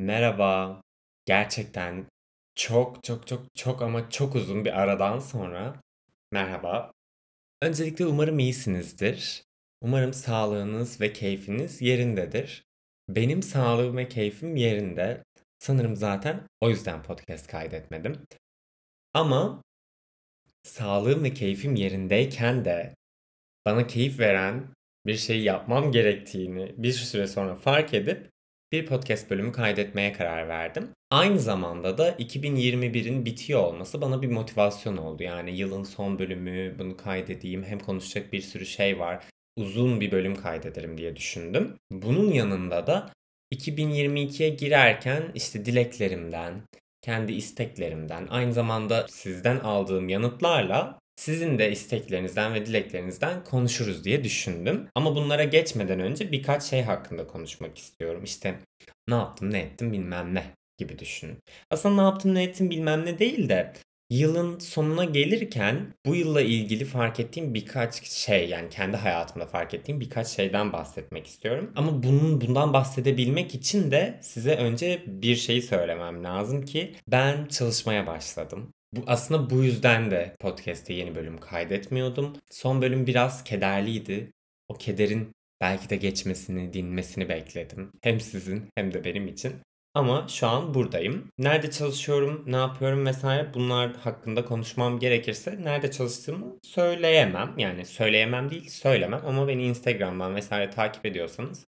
Merhaba. Gerçekten çok çok çok çok ama çok uzun bir aradan sonra merhaba. Öncelikle umarım iyisinizdir. Umarım sağlığınız ve keyfiniz yerindedir. Benim sağlığım ve keyfim yerinde. Sanırım zaten o yüzden podcast kaydetmedim. Ama sağlığım ve keyfim yerindeyken de bana keyif veren bir şey yapmam gerektiğini bir süre sonra fark edip bir podcast bölümü kaydetmeye karar verdim. Aynı zamanda da 2021'in bitiyor olması bana bir motivasyon oldu. Yani yılın son bölümü bunu kaydedeyim hem konuşacak bir sürü şey var. Uzun bir bölüm kaydederim diye düşündüm. Bunun yanında da 2022'ye girerken işte dileklerimden, kendi isteklerimden, aynı zamanda sizden aldığım yanıtlarla sizin de isteklerinizden ve dileklerinizden konuşuruz diye düşündüm. Ama bunlara geçmeden önce birkaç şey hakkında konuşmak istiyorum. İşte ne yaptım, ne ettim bilmem ne gibi düşünün. Aslında ne yaptım, ne ettim bilmem ne değil de yılın sonuna gelirken bu yılla ilgili fark ettiğim birkaç şey yani kendi hayatımda fark ettiğim birkaç şeyden bahsetmek istiyorum. Ama bunun bundan bahsedebilmek için de size önce bir şeyi söylemem lazım ki ben çalışmaya başladım. Bu, aslında bu yüzden de podcast'te yeni bölüm kaydetmiyordum. Son bölüm biraz kederliydi. O kederin belki de geçmesini, dinmesini bekledim. Hem sizin hem de benim için. Ama şu an buradayım. Nerede çalışıyorum, ne yapıyorum vesaire bunlar hakkında konuşmam gerekirse nerede çalıştığımı söyleyemem. Yani söyleyemem değil, söylemem ama beni Instagram'dan vesaire takip ediyorsanız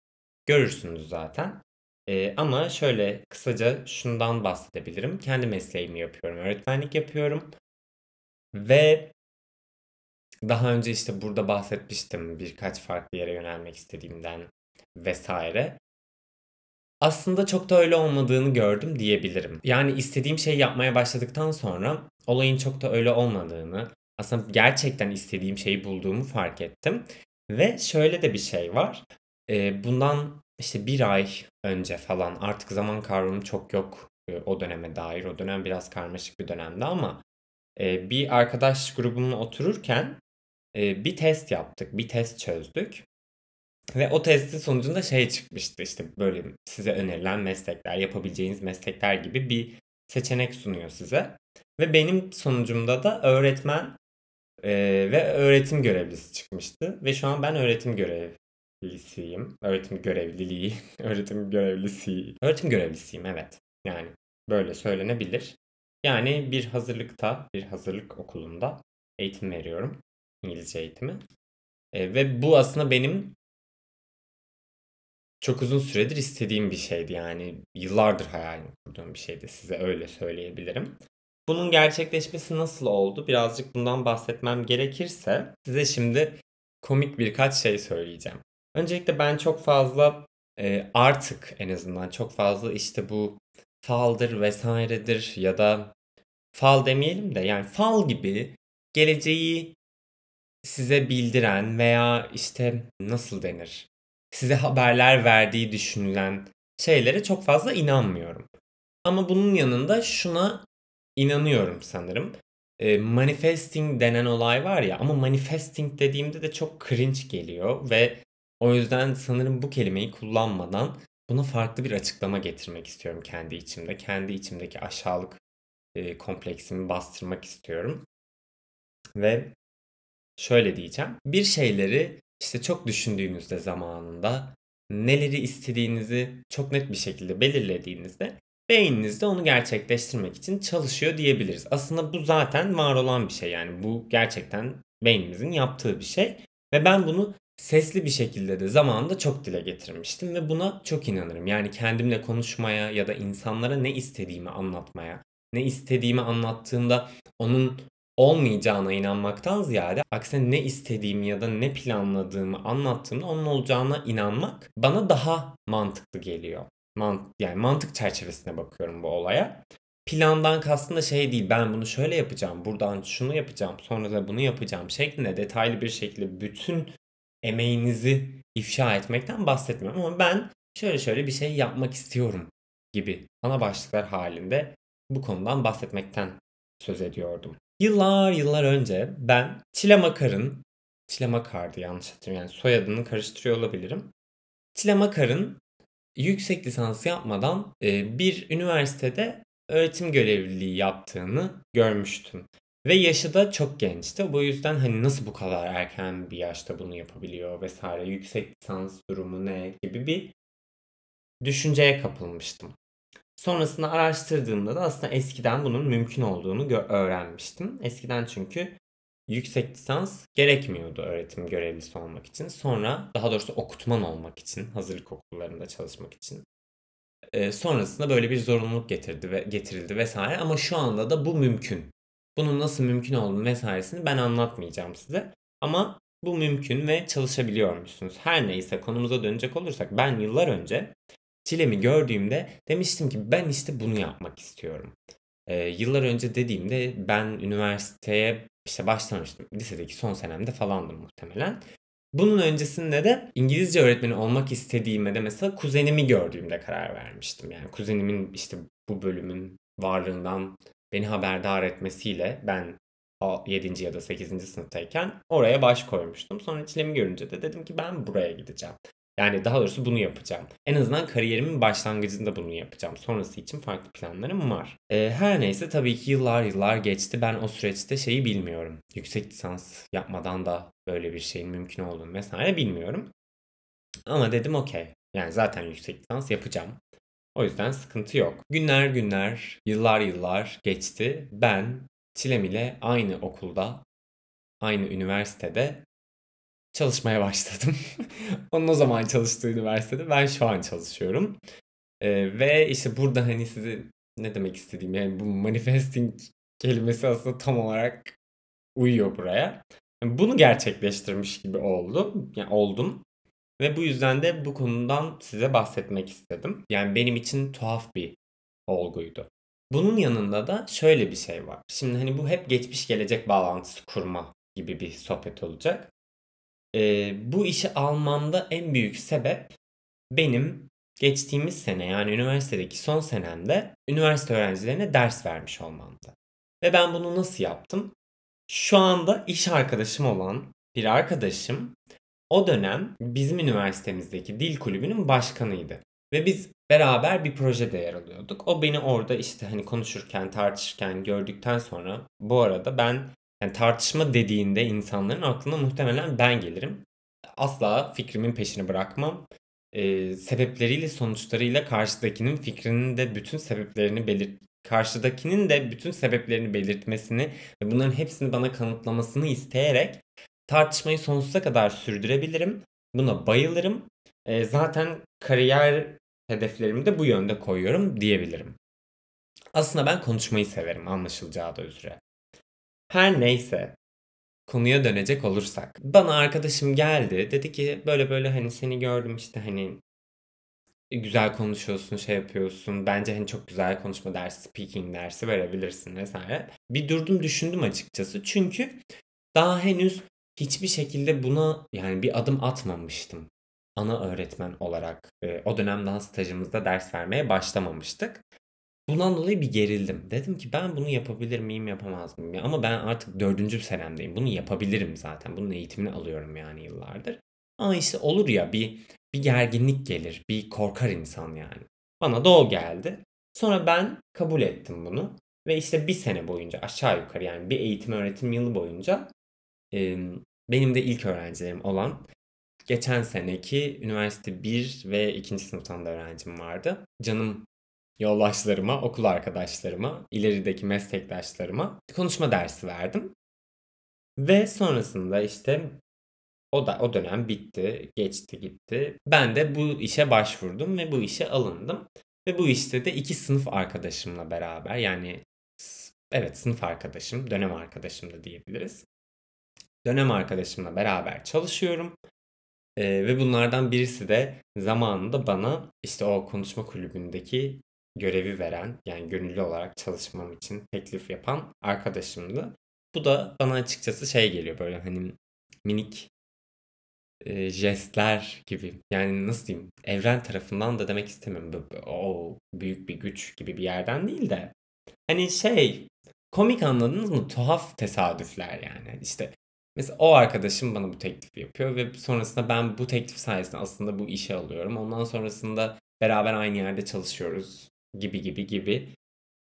görürsünüz zaten. Ee, ama şöyle kısaca şundan bahsedebilirim. Kendi mesleğimi yapıyorum. Öğretmenlik yapıyorum. Ve daha önce işte burada bahsetmiştim birkaç farklı yere yönelmek istediğimden vesaire. Aslında çok da öyle olmadığını gördüm diyebilirim. Yani istediğim şeyi yapmaya başladıktan sonra olayın çok da öyle olmadığını, aslında gerçekten istediğim şeyi bulduğumu fark ettim. Ve şöyle de bir şey var. Bundan işte bir ay önce falan artık zaman kavramı çok yok e, o döneme dair. O dönem biraz karmaşık bir dönemdi ama e, bir arkadaş grubumla otururken e, bir test yaptık. Bir test çözdük. Ve o testin sonucunda şey çıkmıştı işte böyle size önerilen meslekler, yapabileceğiniz meslekler gibi bir seçenek sunuyor size. Ve benim sonucumda da öğretmen ve öğretim görevlisi çıkmıştı. Ve şu an ben öğretim görevlisiyim. Öğretim görevliliği, öğretim görevlisi. Öğretim görevlisiyim evet. Yani böyle söylenebilir. Yani bir hazırlıkta, bir hazırlık okulunda eğitim veriyorum. İngilizce eğitimi. E, ve bu aslında benim çok uzun süredir istediğim bir şeydi yani. Yıllardır hayalini kurduğum bir şeydi size öyle söyleyebilirim. Bunun gerçekleşmesi nasıl oldu? Birazcık bundan bahsetmem gerekirse size şimdi komik birkaç şey söyleyeceğim. Öncelikle ben çok fazla e, artık en azından çok fazla işte bu faldır vesairedir ya da fal demeyelim de yani fal gibi geleceği size bildiren veya işte nasıl denir? Size haberler verdiği düşünülen şeylere çok fazla inanmıyorum. Ama bunun yanında şuna inanıyorum sanırım. E, manifesting denen olay var ya ama manifesting dediğimde de çok cringe geliyor ve o yüzden sanırım bu kelimeyi kullanmadan buna farklı bir açıklama getirmek istiyorum kendi içimde. Kendi içimdeki aşağılık e, kompleksimi bastırmak istiyorum. Ve şöyle diyeceğim. Bir şeyleri işte çok düşündüğünüzde zamanında neleri istediğinizi çok net bir şekilde belirlediğinizde beyniniz de onu gerçekleştirmek için çalışıyor diyebiliriz. Aslında bu zaten var olan bir şey yani bu gerçekten beynimizin yaptığı bir şey ve ben bunu sesli bir şekilde de zamanında çok dile getirmiştim ve buna çok inanırım. Yani kendimle konuşmaya ya da insanlara ne istediğimi anlatmaya, ne istediğimi anlattığımda onun olmayacağına inanmaktan ziyade aksine ne istediğimi ya da ne planladığımı anlattığımda onun olacağına inanmak bana daha mantıklı geliyor. Mant yani mantık çerçevesine bakıyorum bu olaya. Plandan kastım da şey değil ben bunu şöyle yapacağım buradan şunu yapacağım sonra da bunu yapacağım şeklinde detaylı bir şekilde bütün emeğinizi ifşa etmekten bahsetmiyorum ama ben şöyle şöyle bir şey yapmak istiyorum gibi ana başlıklar halinde bu konudan bahsetmekten söz ediyordum. Yıllar yıllar önce ben Çile Makar'ın Çile Makar'dı yanlış hatırlıyorum yani soyadını karıştırıyor olabilirim. Çile Makar'ın yüksek lisans yapmadan e, bir üniversitede öğretim görevliliği yaptığını görmüştüm. Ve yaşı da çok gençti. Bu yüzden hani nasıl bu kadar erken bir yaşta bunu yapabiliyor vesaire yüksek lisans durumu ne gibi bir düşünceye kapılmıştım. Sonrasında araştırdığımda da aslında eskiden bunun mümkün olduğunu öğrenmiştim. Eskiden çünkü yüksek lisans gerekmiyordu öğretim görevlisi olmak için. Sonra daha doğrusu okutman olmak için, hazırlık okullarında çalışmak için. Ee, sonrasında böyle bir zorunluluk getirdi ve getirildi vesaire ama şu anda da bu mümkün. Bunun nasıl mümkün olduğunu vesairesini ben anlatmayacağım size. Ama bu mümkün ve çalışabiliyor musunuz? Her neyse konumuza dönecek olursak ben yıllar önce çilemi gördüğümde demiştim ki ben işte bunu yapmak istiyorum. Ee, yıllar önce dediğimde ben üniversiteye işte başlamıştım. Lisedeki son senemde falandım muhtemelen. Bunun öncesinde de İngilizce öğretmeni olmak istediğime de mesela kuzenimi gördüğümde karar vermiştim. Yani kuzenimin işte bu bölümün varlığından beni haberdar etmesiyle ben 7. ya da 8. sınıftayken oraya baş koymuştum. Sonra çilemi görünce de dedim ki ben buraya gideceğim. Yani daha doğrusu bunu yapacağım. En azından kariyerimin başlangıcında bunu yapacağım. Sonrası için farklı planlarım var. Ee, her neyse tabii ki yıllar yıllar geçti. Ben o süreçte şeyi bilmiyorum. Yüksek lisans yapmadan da böyle bir şeyin mümkün olduğunu vesaire bilmiyorum. Ama dedim okey. Yani zaten yüksek lisans yapacağım. O yüzden sıkıntı yok. Günler günler, yıllar yıllar geçti. Ben Çilem ile aynı okulda, aynı üniversitede çalışmaya başladım. Onun o zaman çalıştığı üniversitede ben şu an çalışıyorum. Ee, ve işte burada hani size ne demek istediğim yani bu manifesting kelimesi aslında tam olarak uyuyor buraya. Bunu gerçekleştirmiş gibi oldu. Yani oldum. Ve bu yüzden de bu konudan size bahsetmek istedim. Yani benim için tuhaf bir olguydu. Bunun yanında da şöyle bir şey var. Şimdi hani bu hep geçmiş gelecek bağlantısı kurma gibi bir sohbet olacak. Ee, bu işi almamda en büyük sebep benim geçtiğimiz sene yani üniversitedeki son senemde üniversite öğrencilerine ders vermiş olmamdı. Ve ben bunu nasıl yaptım? Şu anda iş arkadaşım olan bir arkadaşım o dönem bizim üniversitemizdeki dil kulübünün başkanıydı. Ve biz beraber bir projede yer alıyorduk. O beni orada işte hani konuşurken, tartışırken gördükten sonra bu arada ben yani tartışma dediğinde insanların aklına muhtemelen ben gelirim. Asla fikrimin peşini bırakmam. Ee, sebepleriyle sonuçlarıyla karşıdakinin fikrinin de bütün sebeplerini belirt karşıdakinin de bütün sebeplerini belirtmesini ve bunların hepsini bana kanıtlamasını isteyerek tartışmayı sonsuza kadar sürdürebilirim. Buna bayılırım. E, zaten kariyer hedeflerimi de bu yönde koyuyorum diyebilirim. Aslında ben konuşmayı severim anlaşılacağı da üzere. Her neyse konuya dönecek olursak. Bana arkadaşım geldi dedi ki böyle böyle hani seni gördüm işte hani güzel konuşuyorsun şey yapıyorsun bence hani çok güzel konuşma dersi speaking dersi verebilirsin vesaire. Bir durdum düşündüm açıkçası çünkü daha henüz hiçbir şekilde buna yani bir adım atmamıştım. Ana öğretmen olarak e, o dönemden stajımızda ders vermeye başlamamıştık. Bundan dolayı bir gerildim. Dedim ki ben bunu yapabilir miyim yapamaz mıyım? Ama ben artık dördüncü senemdeyim. Bunu yapabilirim zaten. Bunun eğitimini alıyorum yani yıllardır. Ama işte olur ya bir bir gerginlik gelir. Bir korkar insan yani. Bana da o geldi. Sonra ben kabul ettim bunu. Ve işte bir sene boyunca aşağı yukarı yani bir eğitim öğretim yılı boyunca benim de ilk öğrencilerim olan geçen seneki üniversite 1 ve 2. sınıftan da öğrencim vardı. Canım yoldaşlarıma, okul arkadaşlarıma, ilerideki meslektaşlarıma konuşma dersi verdim. Ve sonrasında işte o da o dönem bitti, geçti gitti. Ben de bu işe başvurdum ve bu işe alındım. Ve bu işte de iki sınıf arkadaşımla beraber yani evet sınıf arkadaşım, dönem arkadaşım da diyebiliriz dönem arkadaşımla beraber çalışıyorum. Ee, ve bunlardan birisi de zamanında bana işte o konuşma kulübündeki görevi veren yani gönüllü olarak çalışmam için teklif yapan arkadaşımdı. Bu da bana açıkçası şey geliyor böyle hani minik e, jestler gibi. Yani nasıl diyeyim? Evren tarafından da demek istemiyorum. O büyük bir güç gibi bir yerden değil de. Hani şey komik anladınız mı? Tuhaf tesadüfler yani. İşte Mesela o arkadaşım bana bu teklifi yapıyor ve sonrasında ben bu teklif sayesinde aslında bu işe alıyorum. Ondan sonrasında beraber aynı yerde çalışıyoruz gibi gibi gibi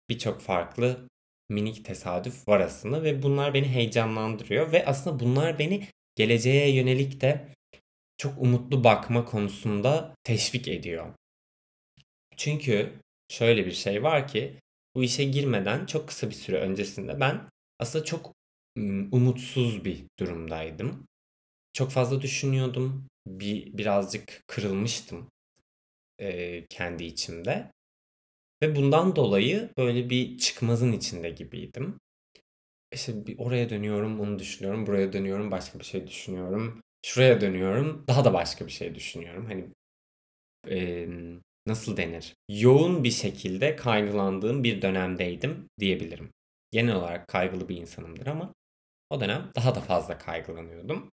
birçok farklı minik tesadüf var aslında ve bunlar beni heyecanlandırıyor ve aslında bunlar beni geleceğe yönelik de çok umutlu bakma konusunda teşvik ediyor. Çünkü şöyle bir şey var ki bu işe girmeden çok kısa bir süre öncesinde ben aslında çok umutsuz bir durumdaydım. Çok fazla düşünüyordum. Bir birazcık kırılmıştım e, kendi içimde. Ve bundan dolayı böyle bir çıkmazın içinde gibiydim. İşte bir oraya dönüyorum, onu düşünüyorum. Buraya dönüyorum, başka bir şey düşünüyorum. Şuraya dönüyorum, daha da başka bir şey düşünüyorum. Hani e, nasıl denir? Yoğun bir şekilde kaygılandığım bir dönemdeydim diyebilirim. Genel olarak kaygılı bir insanımdır ama o dönem daha da fazla kaygılanıyordum.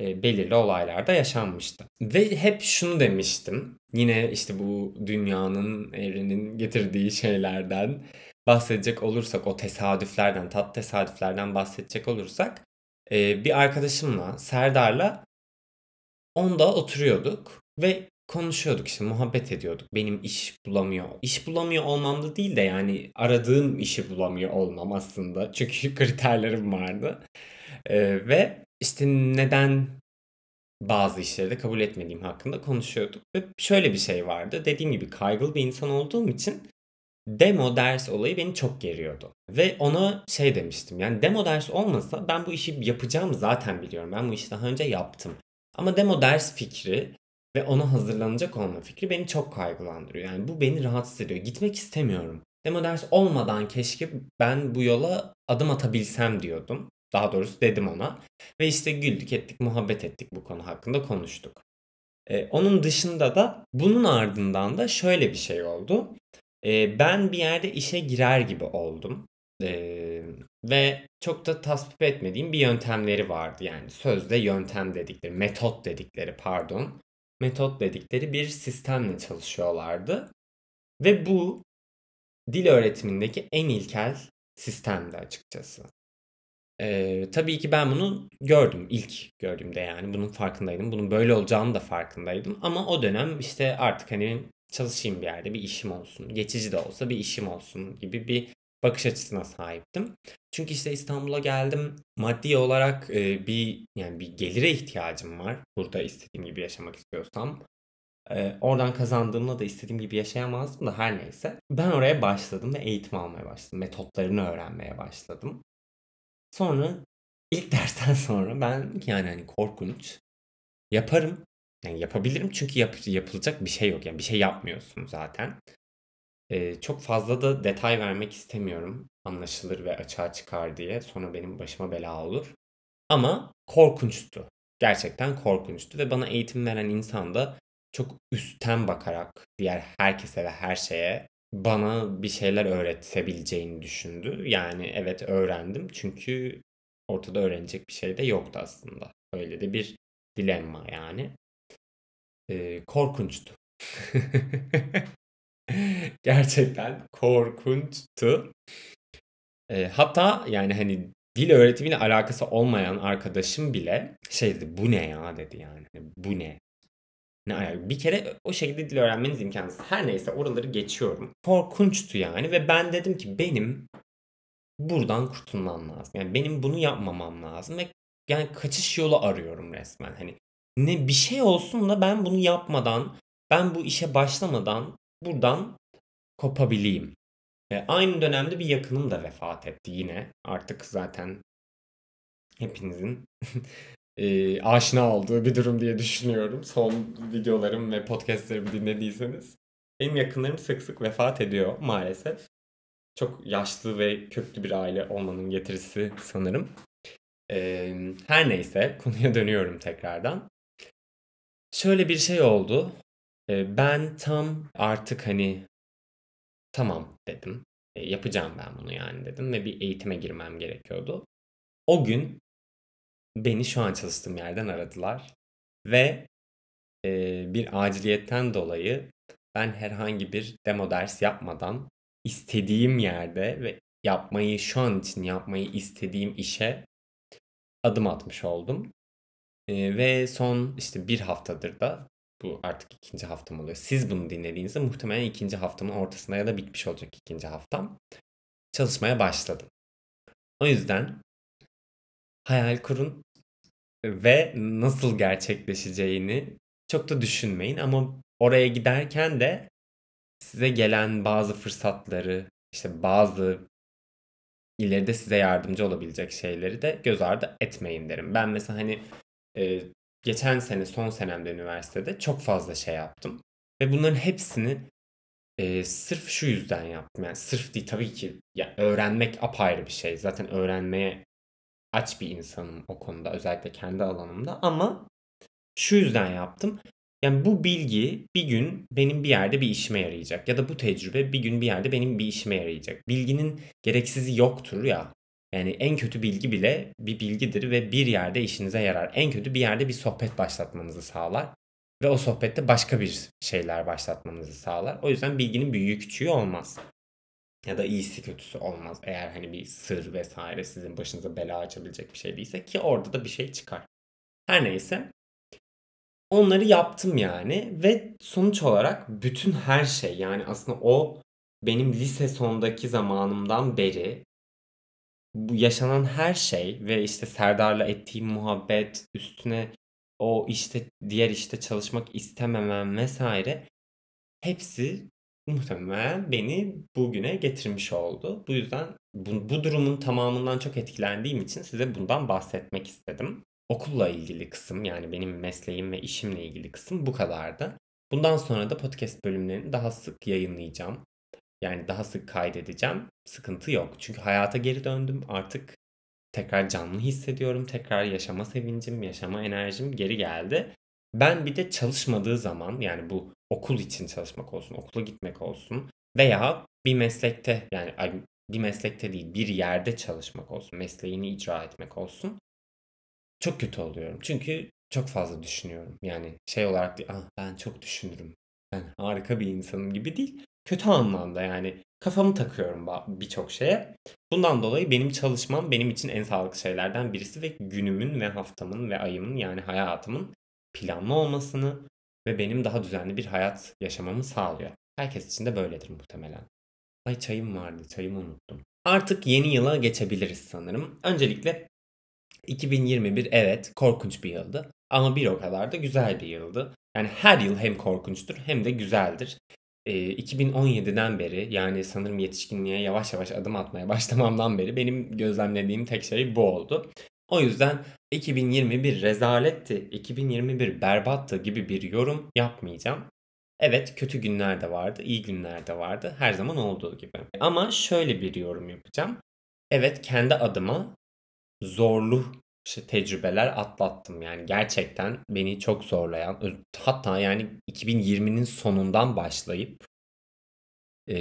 E, belirli olaylarda yaşanmıştı. Ve hep şunu demiştim. Yine işte bu dünyanın, evrenin getirdiği şeylerden bahsedecek olursak, o tesadüflerden, tat tesadüflerden bahsedecek olursak e, bir arkadaşımla, Serdar'la onda oturuyorduk ve konuşuyorduk işte muhabbet ediyorduk. Benim iş bulamıyor. İş bulamıyor olmam da değil de yani aradığım işi bulamıyor olmam aslında. Çünkü kriterlerim vardı. Ee, ve işte neden bazı işleri de kabul etmediğim hakkında konuşuyorduk. Ve şöyle bir şey vardı. Dediğim gibi kaygılı bir insan olduğum için demo ders olayı beni çok geriyordu. Ve ona şey demiştim. Yani demo ders olmasa ben bu işi yapacağımı zaten biliyorum. Ben bu işi daha önce yaptım. Ama demo ders fikri ve ona hazırlanacak olma fikri beni çok kaygılandırıyor. Yani bu beni rahatsız ediyor. Gitmek istemiyorum. Demo ders olmadan keşke ben bu yola adım atabilsem diyordum. Daha doğrusu dedim ona. Ve işte güldük ettik, muhabbet ettik bu konu hakkında konuştuk. Ee, onun dışında da bunun ardından da şöyle bir şey oldu. Ee, ben bir yerde işe girer gibi oldum. Ee, ve çok da tasvip etmediğim bir yöntemleri vardı. Yani sözde yöntem dedikleri, metot dedikleri pardon. Metot dedikleri bir sistemle çalışıyorlardı. Ve bu dil öğretimindeki en ilkel sistemdi açıkçası. Ee, tabii ki ben bunu gördüm ilk gördüğümde yani bunun farkındaydım. Bunun böyle olacağını da farkındaydım. Ama o dönem işte artık hani çalışayım bir yerde bir işim olsun. Geçici de olsa bir işim olsun gibi bir bakış açısına sahiptim. Çünkü işte İstanbul'a geldim. Maddi olarak e, bir yani bir gelire ihtiyacım var. Burada istediğim gibi yaşamak istiyorsam. E, oradan kazandığımla da istediğim gibi yaşayamazdım da her neyse. Ben oraya başladım ve eğitim almaya başladım. Metotlarını öğrenmeye başladım. Sonra ilk dersten sonra ben yani hani korkunç yaparım. Yani yapabilirim çünkü yap, yapılacak bir şey yok. Yani bir şey yapmıyorsun zaten. Ee, çok fazla da detay vermek istemiyorum. Anlaşılır ve açığa çıkar diye. Sonra benim başıma bela olur. Ama korkunçtu. Gerçekten korkunçtu ve bana eğitim veren insan da çok üstten bakarak diğer herkese ve her şeye bana bir şeyler öğretebileceğini düşündü. Yani evet öğrendim çünkü ortada öğrenecek bir şey de yoktu aslında. Öyle de bir dilemma yani. Ee, korkunçtu. Gerçekten korkunçtu. Ee, hatta yani hani dil öğretimiyle alakası olmayan arkadaşım bile şey dedi bu ne ya dedi yani. Hani bu ne? Ne Bir kere o şekilde dil öğrenmeniz imkansız. Her neyse oraları geçiyorum. Korkunçtu yani ve ben dedim ki benim buradan kurtulmam lazım. Yani benim bunu yapmamam lazım ve yani kaçış yolu arıyorum resmen. Hani ne bir şey olsun da ben bunu yapmadan, ben bu işe başlamadan buradan kopabileyim. Ve aynı dönemde bir yakınım da vefat etti yine. Artık zaten hepinizin e, aşina olduğu bir durum diye düşünüyorum. Son videolarım ve podcastlerimi dinlediyseniz. Benim yakınlarım sık sık vefat ediyor maalesef. Çok yaşlı ve köklü bir aile olmanın getirisi sanırım. E, her neyse konuya dönüyorum tekrardan. Şöyle bir şey oldu. E, ben tam artık hani tamam dedim. E, yapacağım ben bunu yani dedim ve bir eğitime girmem gerekiyordu. O gün beni şu an çalıştığım yerden aradılar ve e, bir aciliyetten dolayı ben herhangi bir demo ders yapmadan istediğim yerde ve yapmayı şu an için yapmayı istediğim işe adım atmış oldum. E, ve son işte bir haftadır da Bu artık ikinci haftam oluyor. Siz bunu dinlediğinizde muhtemelen ikinci haftamın ortasına ya da bitmiş olacak ikinci haftam. Çalışmaya başladım. O yüzden hayal kurun ve nasıl gerçekleşeceğini çok da düşünmeyin ama oraya giderken de size gelen bazı fırsatları, işte bazı ileride size yardımcı olabilecek şeyleri de göz ardı etmeyin derim. Ben mesela hani e, geçen sene son senemde üniversitede çok fazla şey yaptım. Ve bunların hepsini e, sırf şu yüzden yaptım. Yani sırf değil tabii ki ya öğrenmek apayrı bir şey. Zaten öğrenmeye aç bir insanım o konuda özellikle kendi alanımda ama şu yüzden yaptım. Yani bu bilgi bir gün benim bir yerde bir işime yarayacak ya da bu tecrübe bir gün bir yerde benim bir işime yarayacak. Bilginin gereksizi yoktur ya. Yani en kötü bilgi bile bir bilgidir ve bir yerde işinize yarar. En kötü bir yerde bir sohbet başlatmanızı sağlar ve o sohbette başka bir şeyler başlatmanızı sağlar. O yüzden bilginin büyüğü küçüğü olmaz. Ya da iyisi kötüsü olmaz. Eğer hani bir sır vesaire sizin başınıza bela açabilecek bir şey değilse ki orada da bir şey çıkar. Her neyse Onları yaptım yani ve sonuç olarak bütün her şey yani aslında o benim lise sondaki zamanımdan beri bu yaşanan her şey ve işte Serdar'la ettiğim muhabbet üstüne o işte diğer işte çalışmak istememem vesaire hepsi muhtemelen beni bugüne getirmiş oldu. Bu yüzden bu, bu durumun tamamından çok etkilendiğim için size bundan bahsetmek istedim okulla ilgili kısım yani benim mesleğim ve işimle ilgili kısım bu kadardı. Bundan sonra da podcast bölümlerini daha sık yayınlayacağım. Yani daha sık kaydedeceğim. Sıkıntı yok. Çünkü hayata geri döndüm. Artık tekrar canlı hissediyorum. Tekrar yaşama sevincim, yaşama enerjim geri geldi. Ben bir de çalışmadığı zaman yani bu okul için çalışmak olsun, okula gitmek olsun veya bir meslekte yani bir meslekte değil bir yerde çalışmak olsun, mesleğini icra etmek olsun çok kötü oluyorum. Çünkü çok fazla düşünüyorum. Yani şey olarak değil, ah, ben çok düşünürüm. Ben harika bir insanım gibi değil. Kötü anlamda yani kafamı takıyorum birçok şeye. Bundan dolayı benim çalışmam benim için en sağlıklı şeylerden birisi ve günümün ve haftamın ve ayımın yani hayatımın planlı olmasını ve benim daha düzenli bir hayat yaşamamı sağlıyor. Herkes için de böyledir muhtemelen. Ay çayım vardı, çayımı unuttum. Artık yeni yıla geçebiliriz sanırım. Öncelikle 2021 evet korkunç bir yıldı ama bir o kadar da güzel bir yıldı. Yani her yıl hem korkunçtur hem de güzeldir. E, 2017'den beri yani sanırım yetişkinliğe yavaş yavaş adım atmaya başlamamdan beri benim gözlemlediğim tek şey bu oldu. O yüzden 2021 rezaletti, 2021 berbattı gibi bir yorum yapmayacağım. Evet kötü günler de vardı, iyi günler de vardı. Her zaman olduğu gibi. Ama şöyle bir yorum yapacağım. Evet kendi adıma zorlu işte tecrübeler atlattım. Yani gerçekten beni çok zorlayan hatta yani 2020'nin sonundan başlayıp e,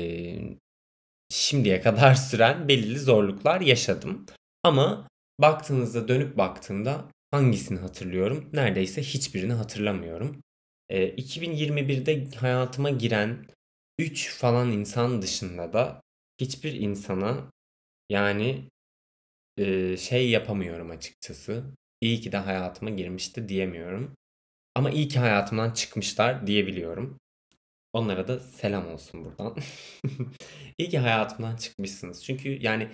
şimdiye kadar süren belirli zorluklar yaşadım. Ama baktığınızda dönüp baktığımda hangisini hatırlıyorum? Neredeyse hiçbirini hatırlamıyorum. E, 2021'de hayatıma giren 3 falan insan dışında da hiçbir insana yani şey yapamıyorum açıkçası. İyi ki de hayatıma girmişti diyemiyorum. Ama iyi ki hayatımdan çıkmışlar diyebiliyorum. Onlara da selam olsun buradan. İyi ki hayatımdan çıkmışsınız. Çünkü yani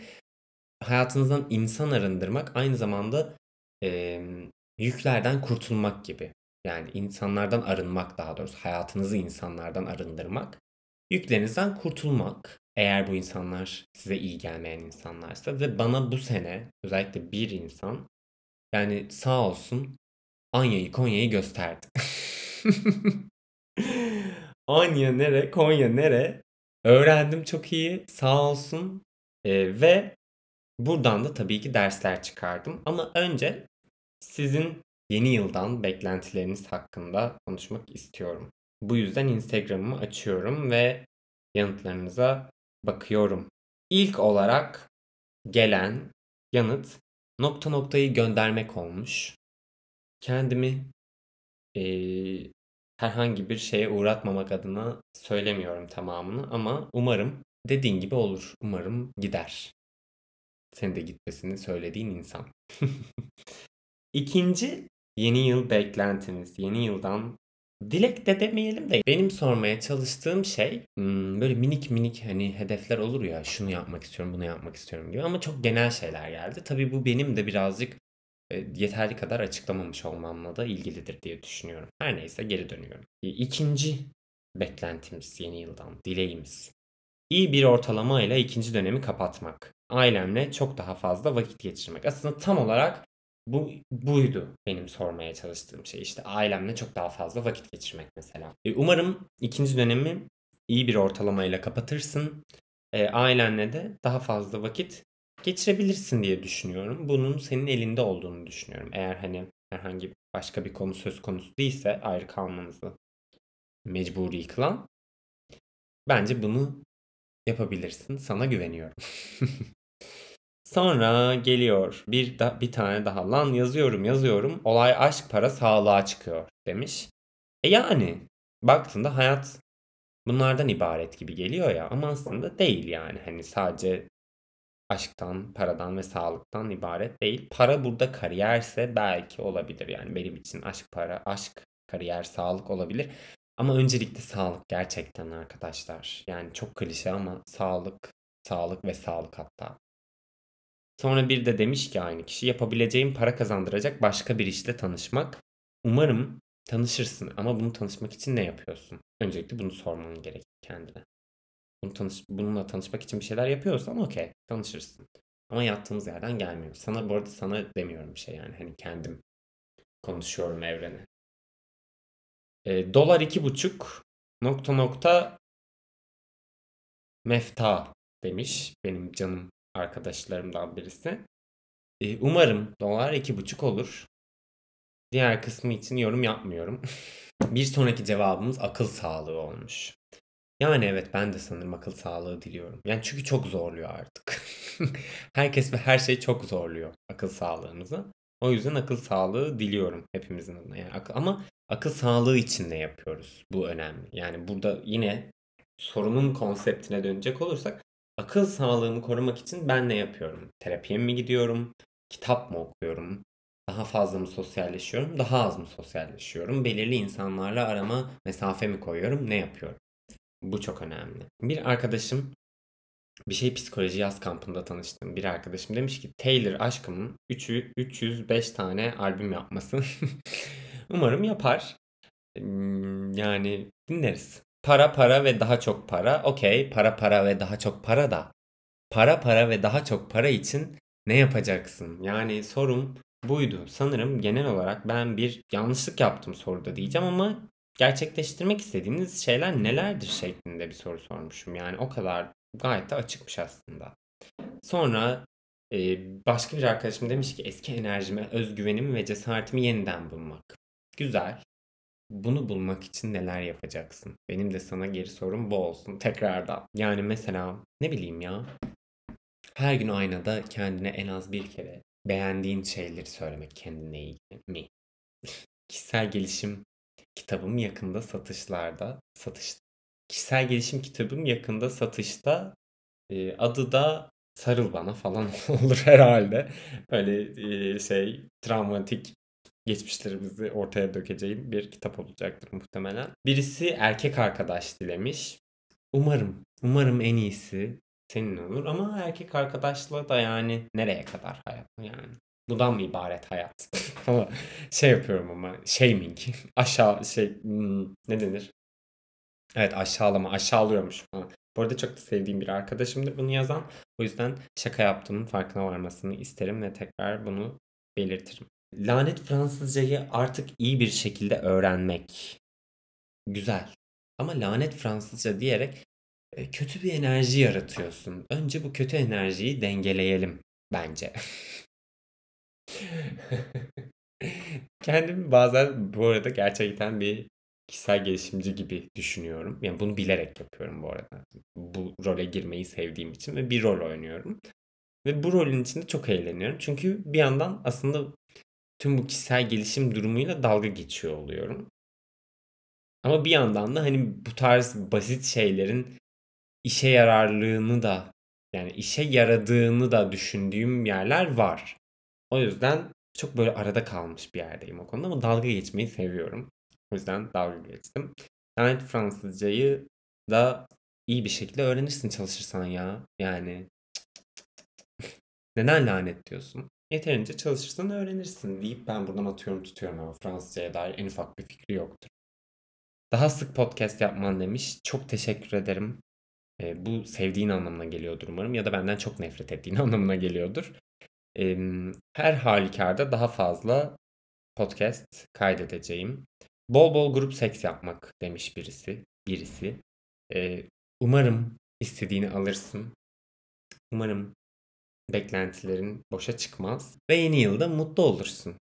hayatınızdan insan arındırmak aynı zamanda e, yüklerden kurtulmak gibi. Yani insanlardan arınmak daha doğrusu hayatınızı insanlardan arındırmak. Yüklerinizden kurtulmak. Eğer bu insanlar size iyi gelmeyen insanlarsa ve bana bu sene özellikle bir insan yani sağ olsun Anya'yı Konya'yı gösterdi. Anya nere Konya nere öğrendim çok iyi sağ olsun ee, ve buradan da tabii ki dersler çıkardım ama önce sizin yeni yıldan beklentileriniz hakkında konuşmak istiyorum. Bu yüzden Instagram'ımı açıyorum ve yanıtlarınıza bakıyorum. İlk olarak gelen yanıt nokta noktayı göndermek olmuş. Kendimi e, herhangi bir şeye uğratmamak adına söylemiyorum tamamını ama umarım dediğin gibi olur. Umarım gider. Senin de gitmesini söylediğin insan. İkinci yeni yıl beklentiniz, yeni yıldan Dilek de demeyelim de benim sormaya çalıştığım şey hmm, böyle minik minik hani hedefler olur ya şunu yapmak istiyorum bunu yapmak istiyorum gibi ama çok genel şeyler geldi. Tabii bu benim de birazcık e, yeterli kadar açıklamamış olmamla da ilgilidir diye düşünüyorum. Her neyse geri dönüyorum. İkinci beklentimiz yeni yıldan, dileğimiz. İyi bir ortalama ile ikinci dönemi kapatmak. Ailemle çok daha fazla vakit geçirmek. Aslında tam olarak bu buydu benim sormaya çalıştığım şey. İşte ailemle çok daha fazla vakit geçirmek mesela. E, umarım ikinci dönemi iyi bir ortalamayla kapatırsın. E, ailenle de daha fazla vakit geçirebilirsin diye düşünüyorum. Bunun senin elinde olduğunu düşünüyorum. Eğer hani herhangi başka bir konu söz konusu değilse ayrı kalmanızı mecburi kılan bence bunu yapabilirsin. Sana güveniyorum. Sonra geliyor bir da, bir tane daha lan yazıyorum yazıyorum olay aşk para sağlığa çıkıyor demiş. E yani baktığında hayat bunlardan ibaret gibi geliyor ya ama aslında değil yani hani sadece aşktan, paradan ve sağlıktan ibaret değil. Para burada kariyerse belki olabilir. Yani benim için aşk, para, aşk, kariyer, sağlık olabilir. Ama öncelikle sağlık gerçekten arkadaşlar. Yani çok klişe ama sağlık, sağlık ve sağlık hatta. Sonra bir de demiş ki aynı kişi yapabileceğim para kazandıracak başka bir işle tanışmak. Umarım tanışırsın ama bunu tanışmak için ne yapıyorsun? Öncelikle bunu sorman gerek kendine. Bunu tanış, bununla tanışmak için bir şeyler yapıyorsan okey tanışırsın. Ama yattığımız yerden gelmiyor. Sana bu arada sana demiyorum bir şey yani hani kendim konuşuyorum evrene. E, dolar iki buçuk nokta nokta mefta demiş benim canım arkadaşlarımdan birisi. E, umarım dolar iki buçuk olur. Diğer kısmı için yorum yapmıyorum. bir sonraki cevabımız akıl sağlığı olmuş. Yani evet ben de sanırım akıl sağlığı diliyorum. Yani çünkü çok zorluyor artık. Herkes ve her şey çok zorluyor akıl sağlığımızı. O yüzden akıl sağlığı diliyorum hepimizin adına. Yani akıl, ama akıl sağlığı için ne yapıyoruz? Bu önemli. Yani burada yine sorunun konseptine dönecek olursak akıl sağlığımı korumak için ben ne yapıyorum? Terapiye mi gidiyorum? Kitap mı okuyorum? Daha fazla mı sosyalleşiyorum? Daha az mı sosyalleşiyorum? Belirli insanlarla arama mesafe mi koyuyorum? Ne yapıyorum? Bu çok önemli. Bir arkadaşım bir şey psikoloji yaz kampında tanıştım. Bir arkadaşım demiş ki Taylor aşkımın 3'ü 305 tane albüm yapması. Umarım yapar. Yani dinleriz. Para para ve daha çok para. Okey para para ve daha çok para da. Para para ve daha çok para için ne yapacaksın? Yani sorum buydu. Sanırım genel olarak ben bir yanlışlık yaptım soruda diyeceğim ama gerçekleştirmek istediğiniz şeyler nelerdir şeklinde bir soru sormuşum. Yani o kadar gayet de açıkmış aslında. Sonra e, başka bir arkadaşım demiş ki eski enerjimi, özgüvenimi ve cesaretimi yeniden bulmak. Güzel. Bunu bulmak için neler yapacaksın? Benim de sana geri sorum bu olsun tekrardan. Yani mesela ne bileyim ya. Her gün aynada kendine en az bir kere beğendiğin şeyleri söylemek kendine ilgili mi? Kişisel gelişim kitabım yakında satışlarda. Satış kişisel gelişim kitabım yakında satışta. E, adı da Sarıl Bana falan olur herhalde. Böyle e, şey travmatik geçmişlerimizi ortaya dökeceğim bir kitap olacaktır muhtemelen. Birisi erkek arkadaş dilemiş. Umarım, umarım en iyisi senin olur ama erkek arkadaşlığı da yani nereye kadar hayat yani. Bundan mı ibaret hayat? şey yapıyorum ama shaming. Aşağı şey hmm, ne denir? Evet aşağılama aşağılıyormuş falan. Bu arada çok da sevdiğim bir arkadaşımdır bunu yazan. O yüzden şaka yaptığımın farkına varmasını isterim ve tekrar bunu belirtirim. Lanet Fransızcayı artık iyi bir şekilde öğrenmek. Güzel. Ama lanet Fransızca diyerek e, kötü bir enerji yaratıyorsun. Önce bu kötü enerjiyi dengeleyelim bence. Kendimi bazen bu arada gerçekten bir kişisel gelişimci gibi düşünüyorum. Yani bunu bilerek yapıyorum bu arada. Bu role girmeyi sevdiğim için ve bir rol oynuyorum. Ve bu rolün içinde çok eğleniyorum. Çünkü bir yandan aslında tüm bu kişisel gelişim durumuyla dalga geçiyor oluyorum. Ama bir yandan da hani bu tarz basit şeylerin işe yararlığını da yani işe yaradığını da düşündüğüm yerler var. O yüzden çok böyle arada kalmış bir yerdeyim o konuda ama dalga geçmeyi seviyorum. O yüzden dalga geçtim. Lanet Fransızcayı da iyi bir şekilde öğrenirsin çalışırsan ya. Yani neden lanet diyorsun? Yeterince çalışırsan öğrenirsin deyip ben buradan atıyorum tutuyorum ama Fransızcaya dair en ufak bir fikri yoktur. Daha sık podcast yapman demiş. Çok teşekkür ederim. E, bu sevdiğin anlamına geliyordur umarım ya da benden çok nefret ettiğin anlamına geliyordur. E, her halükarda daha fazla podcast kaydedeceğim. Bol bol grup seks yapmak demiş birisi. Birisi. E, umarım istediğini alırsın. Umarım beklentilerin boşa çıkmaz ve yeni yılda mutlu olursun.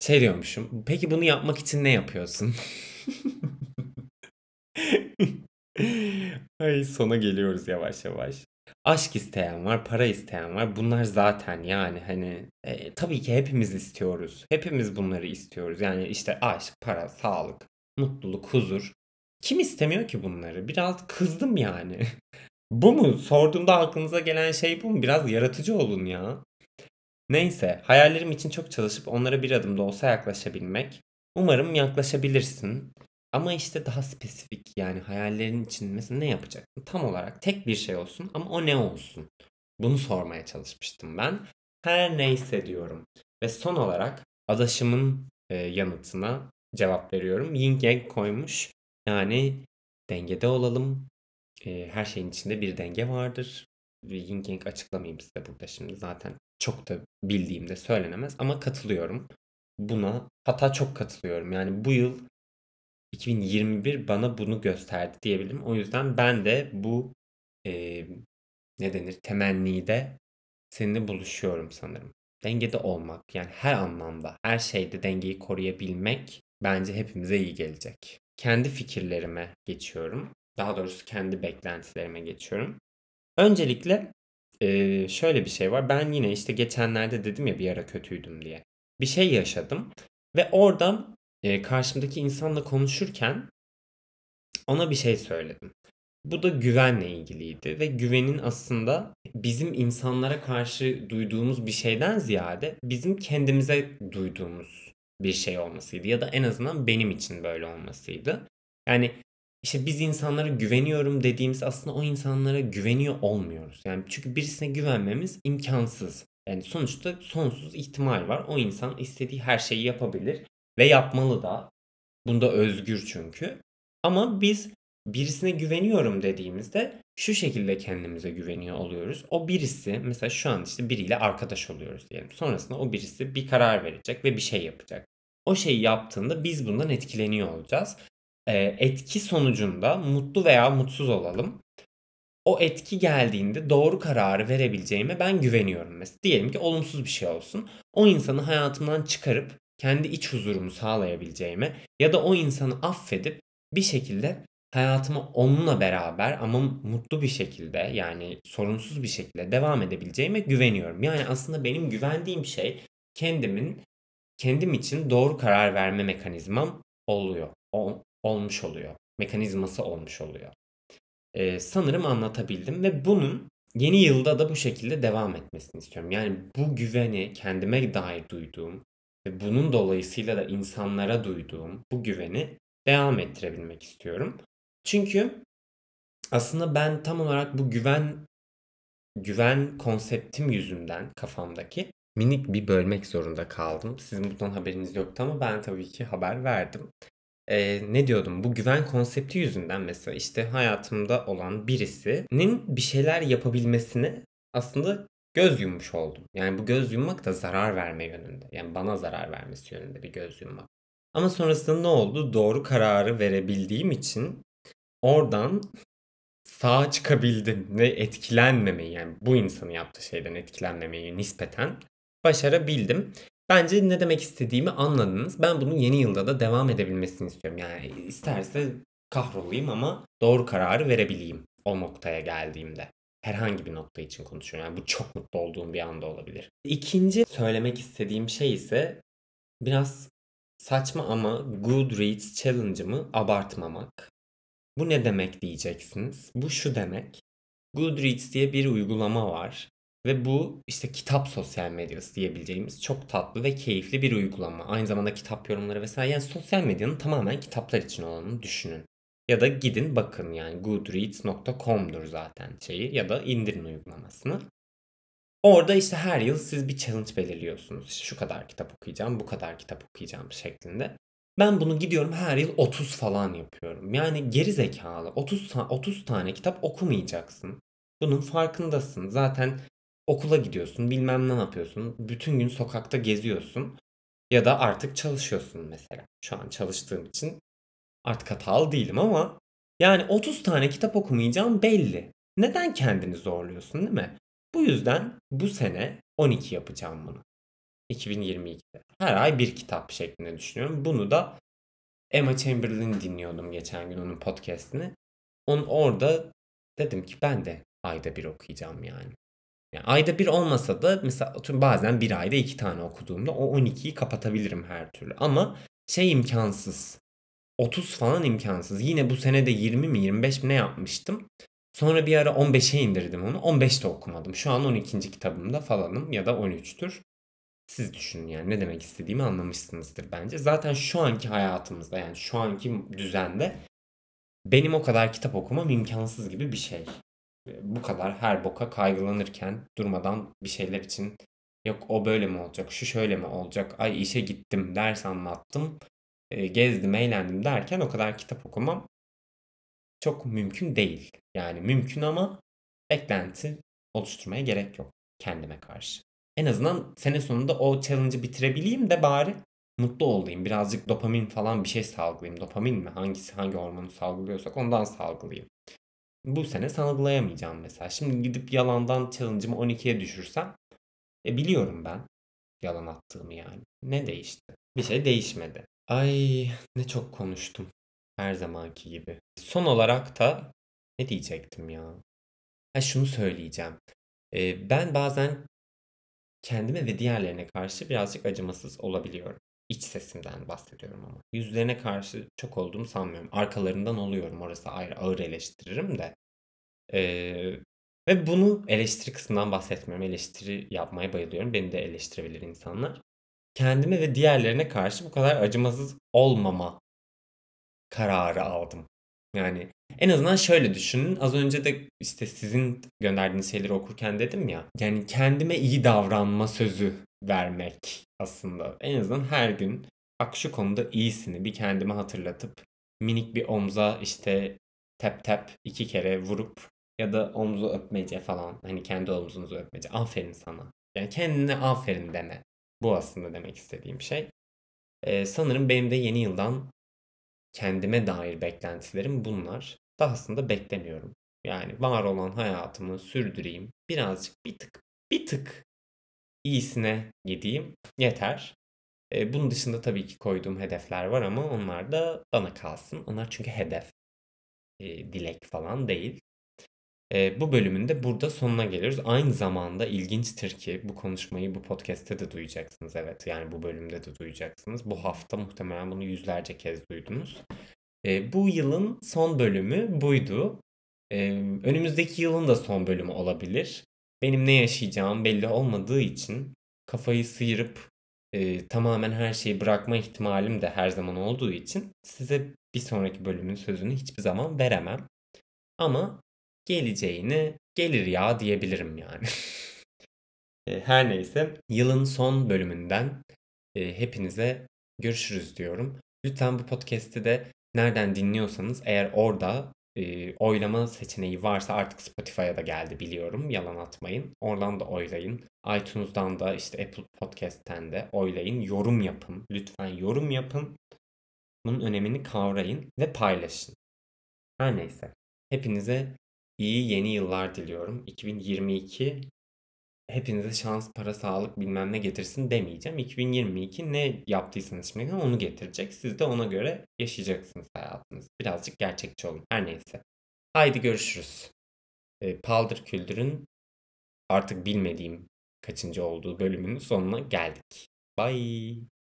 Şey diyormuşum. Peki bunu yapmak için ne yapıyorsun? Ay sona geliyoruz yavaş yavaş. Aşk isteyen var, para isteyen var. Bunlar zaten yani hani e, tabii ki hepimiz istiyoruz. Hepimiz bunları istiyoruz. Yani işte aşk, para, sağlık, mutluluk, huzur. Kim istemiyor ki bunları? Biraz kızdım yani. bu mu? Sorduğumda aklınıza gelen şey bu mu? Biraz yaratıcı olun ya. Neyse, hayallerim için çok çalışıp onlara bir adım da olsa yaklaşabilmek. Umarım yaklaşabilirsin. Ama işte daha spesifik yani hayallerin için mesela ne yapacaksın? Tam olarak tek bir şey olsun ama o ne olsun? Bunu sormaya çalışmıştım ben. Her neyse diyorum. Ve son olarak adaşımın e, yanıtına cevap veriyorum. Yin Yang koymuş. Yani dengede olalım. E, her şeyin içinde bir denge vardır. Yin Yang açıklamayayım size burada şimdi. Zaten çok da bildiğimde söylenemez ama katılıyorum. Buna hatta çok katılıyorum. Yani bu yıl 2021 bana bunu gösterdi diyebilirim. O yüzden ben de bu e, ne denir temennide seninle buluşuyorum sanırım. Dengede olmak yani her anlamda her şeyde dengeyi koruyabilmek bence hepimize iyi gelecek. Kendi fikirlerime geçiyorum. Daha doğrusu kendi beklentilerime geçiyorum. Öncelikle şöyle bir şey var. Ben yine işte geçenlerde dedim ya bir ara kötüydüm diye. Bir şey yaşadım ve oradan e, karşımdaki insanla konuşurken ona bir şey söyledim. Bu da güvenle ilgiliydi ve güvenin aslında bizim insanlara karşı duyduğumuz bir şeyden ziyade bizim kendimize duyduğumuz bir şey olmasıydı ya da en azından benim için böyle olmasıydı. Yani işte biz insanlara güveniyorum dediğimiz aslında o insanlara güveniyor olmuyoruz. Yani çünkü birisine güvenmemiz imkansız. Yani sonuçta sonsuz ihtimal var. O insan istediği her şeyi yapabilir ve yapmalı da. Bunda özgür çünkü. Ama biz birisine güveniyorum dediğimizde şu şekilde kendimize güveniyor oluyoruz. O birisi mesela şu an işte biriyle arkadaş oluyoruz diyelim. Sonrasında o birisi bir karar verecek ve bir şey yapacak. O şeyi yaptığında biz bundan etkileniyor olacağız. Ee, etki sonucunda mutlu veya mutsuz olalım. O etki geldiğinde doğru kararı verebileceğime ben güveniyorum mesela. Diyelim ki olumsuz bir şey olsun. O insanı hayatımdan çıkarıp kendi iç huzurumu sağlayabileceğime ya da o insanı affedip bir şekilde hayatıma onunla beraber ama mutlu bir şekilde yani sorunsuz bir şekilde devam edebileceğime güveniyorum. Yani aslında benim güvendiğim şey kendimin kendim için doğru karar verme mekanizmam oluyor. O, olmuş oluyor. Mekanizması olmuş oluyor. Ee, sanırım anlatabildim ve bunun yeni yılda da bu şekilde devam etmesini istiyorum. Yani bu güveni kendime dair duyduğum ve bunun dolayısıyla da insanlara duyduğum bu güveni devam ettirebilmek istiyorum. Çünkü aslında ben tam olarak bu güven güven konseptim yüzünden kafamdaki minik bir bölmek zorunda kaldım. Sizin bundan haberiniz yoktu ama ben tabii ki haber verdim. Ee, ne diyordum? Bu güven konsepti yüzünden mesela işte hayatımda olan birisinin bir şeyler yapabilmesine aslında göz yummuş oldum. Yani bu göz yummak da zarar verme yönünde. Yani bana zarar vermesi yönünde bir göz yummak. Ama sonrasında ne oldu? Doğru kararı verebildiğim için oradan sağa çıkabildim ve etkilenmemeyi yani bu insanın yaptığı şeyden etkilenmemeyi nispeten başarabildim. Bence ne demek istediğimi anladınız. Ben bunun yeni yılda da devam edebilmesini istiyorum. Yani isterse kahrolayım ama doğru kararı verebileyim o noktaya geldiğimde herhangi bir nokta için konuşuyorum. Yani bu çok mutlu olduğum bir anda olabilir. İkinci söylemek istediğim şey ise biraz saçma ama Goodreads challenge'ımı abartmamak. Bu ne demek diyeceksiniz? Bu şu demek. Goodreads diye bir uygulama var. Ve bu işte kitap sosyal medyası diyebileceğimiz çok tatlı ve keyifli bir uygulama. Aynı zamanda kitap yorumları vesaire. Yani sosyal medyanın tamamen kitaplar için olanını düşünün. Ya da gidin bakın yani goodreads.com'dur zaten şeyi ya da indirin uygulamasını. Orada işte her yıl siz bir challenge belirliyorsunuz. İşte şu kadar kitap okuyacağım, bu kadar kitap okuyacağım şeklinde. Ben bunu gidiyorum her yıl 30 falan yapıyorum. Yani geri zekalı. 30 30 tane kitap okumayacaksın. Bunun farkındasın. Zaten okula gidiyorsun, bilmem ne yapıyorsun. Bütün gün sokakta geziyorsun. Ya da artık çalışıyorsun mesela. Şu an çalıştığım için artık hatalı değilim ama yani 30 tane kitap okumayacağım belli. Neden kendini zorluyorsun değil mi? Bu yüzden bu sene 12 yapacağım bunu. 2022'de. Her ay bir kitap şeklinde düşünüyorum. Bunu da Emma Chamberlain dinliyordum geçen gün onun podcastini. Onun orada dedim ki ben de ayda bir okuyacağım yani. Yani ayda bir olmasa da mesela bazen bir ayda iki tane okuduğumda o 12'yi kapatabilirim her türlü. Ama şey imkansız. 30 falan imkansız. Yine bu sene de 20 mi 25 mi ne yapmıştım. Sonra bir ara 15'e indirdim onu. 15'te okumadım. Şu an 12. kitabımda falanım ya da 13'tür. Siz düşünün yani ne demek istediğimi anlamışsınızdır bence. Zaten şu anki hayatımızda yani şu anki düzende benim o kadar kitap okumam imkansız gibi bir şey. Bu kadar her boka kaygılanırken durmadan bir şeyler için yok o böyle mi olacak, şu şöyle mi olacak, ay işe gittim, ders anlattım, e, gezdim, eğlendim derken o kadar kitap okumam çok mümkün değil. Yani mümkün ama beklenti oluşturmaya gerek yok kendime karşı. En azından sene sonunda o challenge'ı bitirebileyim de bari mutlu olayım. Birazcık dopamin falan bir şey salgılayayım. Dopamin mi? Hangisi hangi hormonu salgılıyorsak ondan salgılayayım. Bu sene salgılayamayacağım mesela. Şimdi gidip yalandan challenge'ımı 12'ye düşürsem e biliyorum ben yalan attığımı yani. Ne değişti? Bir şey değişmedi. Ay ne çok konuştum. Her zamanki gibi. Son olarak da ne diyecektim ya? Ha şunu söyleyeceğim. Ee, ben bazen kendime ve diğerlerine karşı birazcık acımasız olabiliyorum. İç sesimden bahsediyorum ama. Yüzlerine karşı çok olduğumu sanmıyorum. Arkalarından oluyorum. Orası ayrı ağır eleştiririm de. Ee, ve bunu eleştiri kısmından bahsetmiyorum. Eleştiri yapmaya bayılıyorum. Beni de eleştirebilir insanlar. Kendime ve diğerlerine karşı bu kadar acımasız olmama kararı aldım. Yani en azından şöyle düşünün. Az önce de işte sizin gönderdiğiniz şeyleri okurken dedim ya. Yani kendime iyi davranma sözü vermek aslında. En azından her gün bak şu konuda iyisini bir kendime hatırlatıp minik bir omza işte tap tap iki kere vurup ya da omzu öpmece falan. Hani kendi omzunuzu öpmece. Aferin sana. Yani kendine aferin deme. Bu aslında demek istediğim şey. Ee, sanırım benim de yeni yıldan kendime dair beklentilerim bunlar. Dahasında beklemiyorum. Yani var olan hayatımı sürdüreyim. Birazcık bir tık bir tık iyisine gideyim. Yeter. E, bunun dışında tabii ki koyduğum hedefler var ama onlar da bana kalsın. Onlar çünkü hedef. E, dilek falan değil. E, bu bölümün de burada sonuna geliyoruz. Aynı zamanda ilginçtir ki bu konuşmayı bu podcast'te de duyacaksınız. Evet yani bu bölümde de duyacaksınız. Bu hafta muhtemelen bunu yüzlerce kez duydunuz. E, bu yılın son bölümü buydu. E, önümüzdeki yılın da son bölümü olabilir. Benim ne yaşayacağım belli olmadığı için kafayı sıyırıp e, tamamen her şeyi bırakma ihtimalim de her zaman olduğu için size bir sonraki bölümün sözünü hiçbir zaman veremem. Ama geleceğini gelir ya diyebilirim yani. E, her neyse yılın son bölümünden e, hepinize görüşürüz diyorum. Lütfen bu podcast'i de nereden dinliyorsanız eğer orada e, oylama seçeneği varsa artık Spotify'a da geldi biliyorum. Yalan atmayın. Oradan da oylayın. iTunes'dan da işte Apple Podcast'ten de oylayın. Yorum yapın. Lütfen yorum yapın. Bunun önemini kavrayın ve paylaşın. Her neyse. Hepinize iyi yeni yıllar diliyorum. 2022 hepinize şans, para, sağlık bilmem ne getirsin demeyeceğim. 2022 ne yaptıysanız şimdi onu getirecek. Siz de ona göre yaşayacaksınız hayatınızı. Birazcık gerçekçi olun. Her neyse. Haydi görüşürüz. E, Paldır Küldür'ün artık bilmediğim kaçıncı olduğu bölümünün sonuna geldik. Bye.